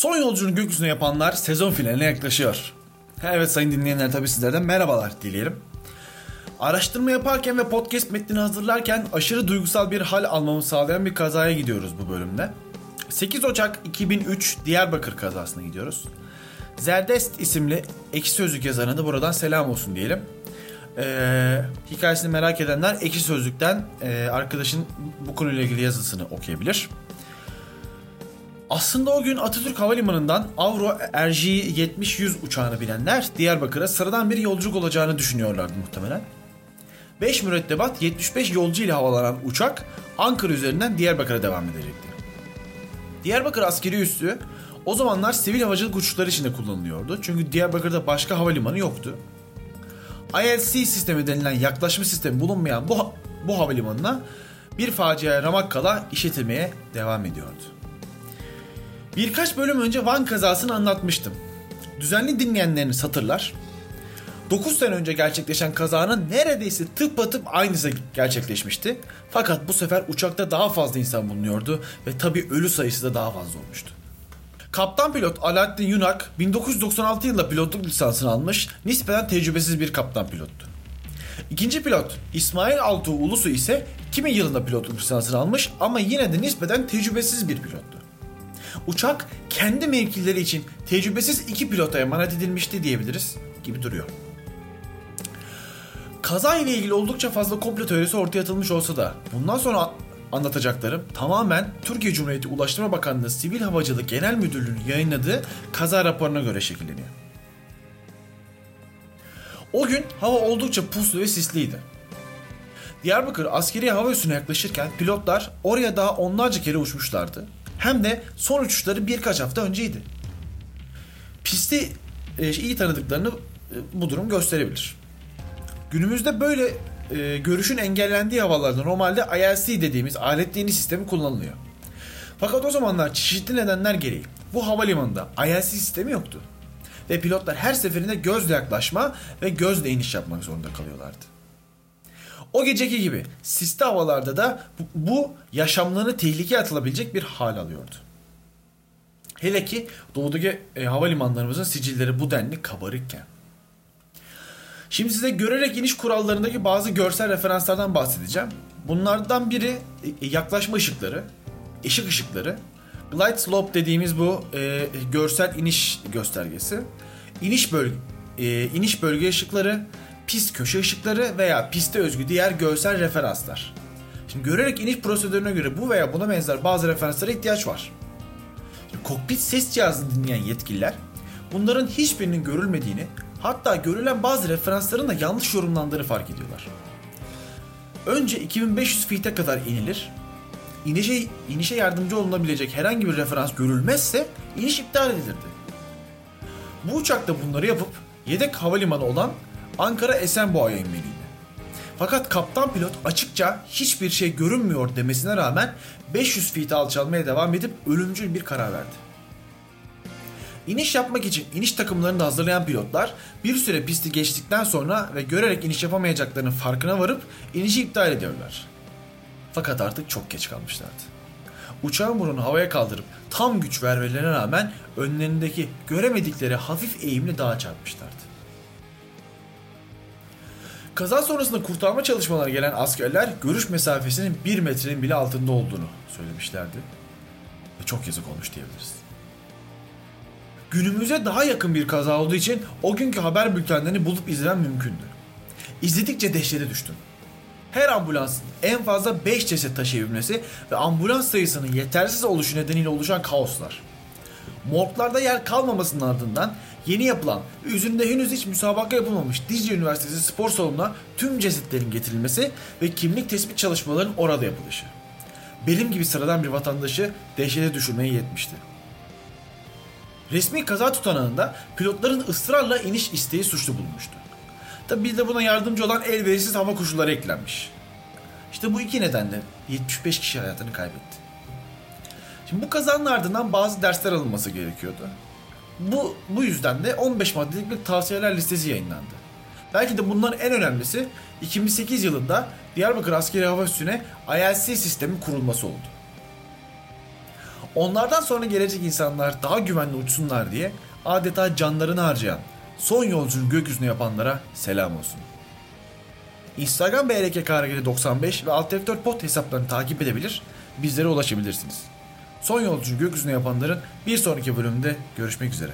Son yolculuğunu gökyüzüne yapanlar sezon finaline yaklaşıyor. Evet sayın dinleyenler tabi sizlerden merhabalar dileyelim. Araştırma yaparken ve podcast metnini hazırlarken aşırı duygusal bir hal almamı sağlayan bir kazaya gidiyoruz bu bölümde. 8 Ocak 2003 Diyarbakır kazasına gidiyoruz. Zerdest isimli ekşi sözlük yazarına da buradan selam olsun diyelim. Ee, hikayesini merak edenler ekşi sözlükten e, arkadaşın bu konuyla ilgili yazısını okuyabilir. Aslında o gün Atatürk Havalimanı'ndan Avro RJ 70-100 uçağını bilenler Diyarbakır'a sıradan bir yolculuk olacağını düşünüyorlardı muhtemelen. 5 mürettebat 75 yolcu ile havalanan uçak Ankara üzerinden Diyarbakır'a devam edecekti. Diyarbakır askeri üssü o zamanlar sivil havacılık uçuşları için de kullanılıyordu. Çünkü Diyarbakır'da başka havalimanı yoktu. ILC sistemi denilen yaklaşma sistemi bulunmayan bu, bu havalimanına bir facia ramak kala işletilmeye devam ediyordu. Birkaç bölüm önce Van kazasını anlatmıştım. Düzenli dinleyenleriniz hatırlar. 9 sene önce gerçekleşen kazanın neredeyse tıpatıp aynısı gerçekleşmişti. Fakat bu sefer uçakta daha fazla insan bulunuyordu ve tabi ölü sayısı da daha fazla olmuştu. Kaptan pilot Alaaddin Yunak 1996 yılında pilotluk lisansını almış, nispeten tecrübesiz bir kaptan pilottu. İkinci pilot İsmail Altuğ Ulusu ise 2000 yılında pilotluk lisansını almış ama yine de nispeten tecrübesiz bir pilottu. Uçak kendi mevkileri için tecrübesiz iki pilota emanet edilmişti diyebiliriz gibi duruyor. Kaza ile ilgili oldukça fazla komplo teorisi ortaya atılmış olsa da bundan sonra anlatacaklarım tamamen Türkiye Cumhuriyeti Ulaştırma Bakanlığı Sivil Havacılık Genel Müdürlüğü'nün yayınladığı kaza raporuna göre şekilleniyor. O gün hava oldukça puslu ve sisliydi. Diyarbakır askeri hava üssüne yaklaşırken pilotlar oraya daha onlarca kere uçmuşlardı. Hem de son uçuşları birkaç hafta önceydi. Pisti e, iyi tanıdıklarını e, bu durum gösterebilir. Günümüzde böyle e, görüşün engellendiği havalarda normalde ILC dediğimiz aletli sistemi kullanılıyor. Fakat o zamanlar çeşitli nedenler gereği bu havalimanında ILC sistemi yoktu. Ve pilotlar her seferinde gözle yaklaşma ve gözle iniş yapmak zorunda kalıyorlardı. O geceki gibi sisli havalarda da bu, yaşamlarını tehlikeye atılabilecek bir hal alıyordu. Hele ki doğudaki e, havalimanlarımızın sicilleri bu denli kabarıkken. Şimdi size görerek iniş kurallarındaki bazı görsel referanslardan bahsedeceğim. Bunlardan biri e, yaklaşma ışıkları, ışık ışıkları. Glide slope dediğimiz bu e, görsel iniş göstergesi. İniş bölge e, iniş bölge ışıkları, pist köşe ışıkları veya piste özgü diğer görsel referanslar. Şimdi görerek iniş prosedürüne göre bu veya buna benzer bazı referanslara ihtiyaç var. Şimdi, kokpit ses cihazını dinleyen yetkililer bunların hiçbirinin görülmediğini hatta görülen bazı referansların da yanlış yorumlandığını fark ediyorlar. Önce 2500 feet'e kadar inilir. İnişe, inişe yardımcı olunabilecek herhangi bir referans görülmezse iniş iptal edilirdi. Bu uçak da bunları yapıp yedek havalimanı olan Ankara Esenboğa'ya inmeliydi. Fakat kaptan pilot açıkça hiçbir şey görünmüyor demesine rağmen 500 feet alçalmaya devam edip ölümcül bir karar verdi. İniş yapmak için iniş takımlarını da hazırlayan pilotlar bir süre pisti geçtikten sonra ve görerek iniş yapamayacaklarının farkına varıp inişi iptal ediyorlar. Fakat artık çok geç kalmışlardı. Uçağın burnunu havaya kaldırıp tam güç vermelerine rağmen önlerindeki göremedikleri hafif eğimli dağa çarpmışlardı. Kaza sonrasında kurtarma çalışmaları gelen askerler görüş mesafesinin 1 metrenin bile altında olduğunu söylemişlerdi. Ve çok yazık olmuş diyebiliriz. Günümüze daha yakın bir kaza olduğu için o günkü haber bültenlerini bulup izlemem mümkündü. İzledikçe dehşete düştüm. Her ambulansın en fazla 5 ceset taşıyabilmesi ve ambulans sayısının yetersiz oluşu nedeniyle oluşan kaoslar. Morglarda yer kalmamasının ardından yeni yapılan ve üzerinde henüz hiç müsabaka yapılmamış Dicle Üniversitesi spor salonuna tüm cesetlerin getirilmesi ve kimlik tespit çalışmalarının orada yapılışı. Benim gibi sıradan bir vatandaşı dehşete düşürmeye yetmişti. Resmi kaza tutanağında pilotların ısrarla iniş isteği suçlu bulunmuştu. Tabi bir de buna yardımcı olan elverişsiz hava koşulları eklenmiş. İşte bu iki nedenle 75 kişi hayatını kaybetti. Şimdi bu kazanın ardından bazı dersler alınması gerekiyordu. Bu, bu yüzden de 15 maddelik bir tavsiyeler listesi yayınlandı. Belki de bunların en önemlisi 2008 yılında Diyarbakır Askeri Hava Üssü'ne ILC sistemi kurulması oldu. onlardan sonra gelecek insanlar daha güvenli uçsunlar diye adeta canlarını harcayan, son yolculuğu gökyüzüne yapanlara selam olsun. Instagram BRK 95 ve Alt F4 Pod hesaplarını takip edebilir, bizlere ulaşabilirsiniz. Son yolculuğu gökyüzüne yapanların bir sonraki bölümünde görüşmek üzere.